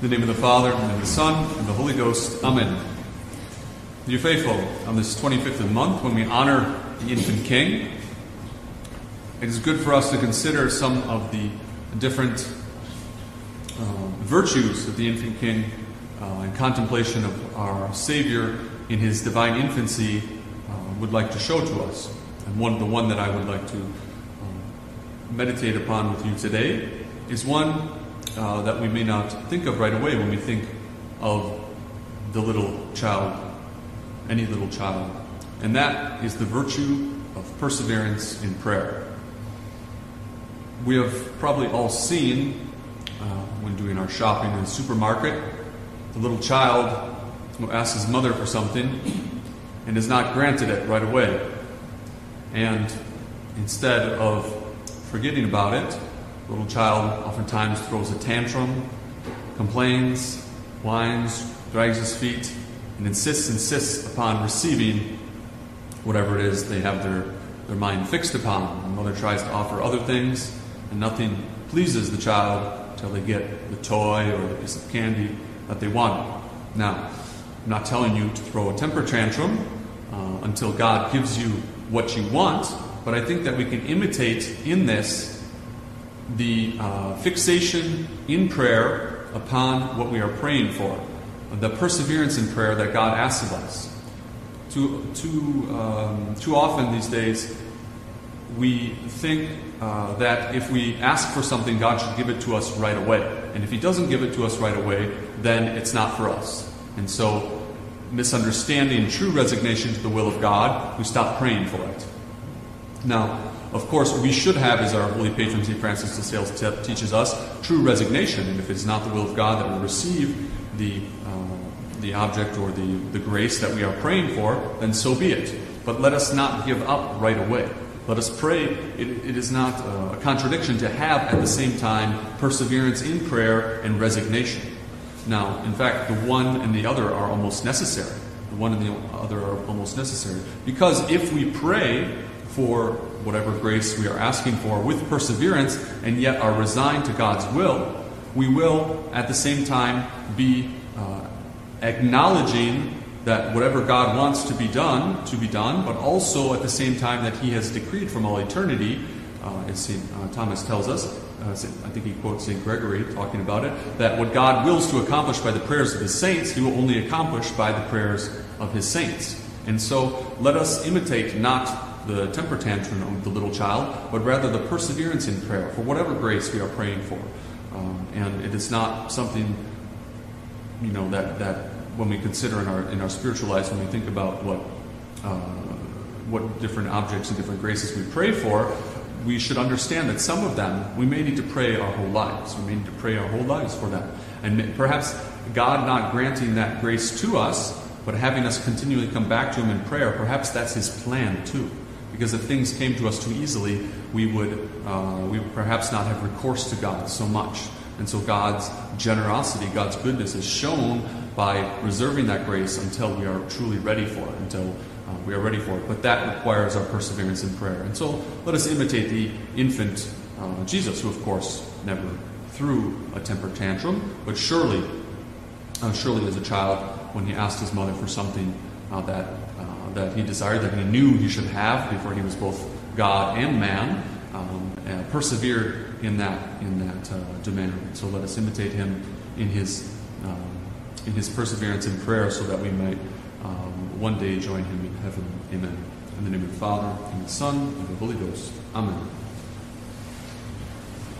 In the name of the Father, and of the Son, and the Holy Ghost. Amen. Dear faithful, on this 25th of the month, when we honor the infant king, it is good for us to consider some of the different uh, virtues of the infant king uh, in contemplation of our Savior in his divine infancy uh, would like to show to us. And one, the one that I would like to uh, meditate upon with you today is one uh, that we may not think of right away when we think of the little child, any little child. And that is the virtue of perseverance in prayer. We have probably all seen, uh, when doing our shopping in the supermarket, the little child who asks his mother for something and is not granted it right away. And instead of forgetting about it, little child oftentimes throws a tantrum, complains, whines, drags his feet, and insists, insists upon receiving whatever it is they have their, their mind fixed upon. The mother tries to offer other things, and nothing pleases the child until they get the toy or the piece of candy that they want. Now, I'm not telling you to throw a temper tantrum uh, until God gives you what you want, but I think that we can imitate in this the uh, fixation in prayer upon what we are praying for, the perseverance in prayer that God asks of us. Too, too, um, too often these days, we think uh, that if we ask for something, God should give it to us right away. And if He doesn't give it to us right away, then it's not for us. And so, misunderstanding true resignation to the will of God, we stop praying for it. Now, of course, we should have, as our holy patron St. Francis de Sales te- teaches us, true resignation. And if it's not the will of God that we receive the, uh, the object or the, the grace that we are praying for, then so be it. But let us not give up right away. Let us pray. It, it is not uh, a contradiction to have at the same time perseverance in prayer and resignation. Now, in fact, the one and the other are almost necessary. The one and the other are almost necessary. Because if we pray for whatever grace we are asking for with perseverance and yet are resigned to God's will, we will at the same time be uh, acknowledging that whatever God wants to be done, to be done, but also at the same time that He has decreed from all eternity, uh, as St. Uh, Thomas tells us, uh, I think he quotes St. Gregory talking about it, that what God wills to accomplish by the prayers of His saints, He will only accomplish by the prayers of His saints. And so let us imitate not the temper tantrum of the little child, but rather the perseverance in prayer for whatever grace we are praying for. Um, and it is not something, you know, that, that when we consider in our in our spiritual lives, when we think about what uh, what different objects and different graces we pray for, we should understand that some of them we may need to pray our whole lives. We may need to pray our whole lives for them, and perhaps God not granting that grace to us, but having us continually come back to Him in prayer. Perhaps that's His plan too. Because if things came to us too easily, we would, uh, we would perhaps not have recourse to God so much. And so God's generosity, God's goodness is shown by reserving that grace until we are truly ready for it, until uh, we are ready for it. But that requires our perseverance in prayer. And so let us imitate the infant uh, Jesus, who, of course, never threw a temper tantrum, but surely, uh, surely as a child, when he asked his mother for something uh, that that he desired, that he knew he should have before he was both God and man, um, and persevered in that in that uh, demand. So let us imitate him in his um, in his perseverance in prayer, so that we might um, one day join him in heaven. Amen. In the name of the Father and the Son and the Holy Ghost. Amen.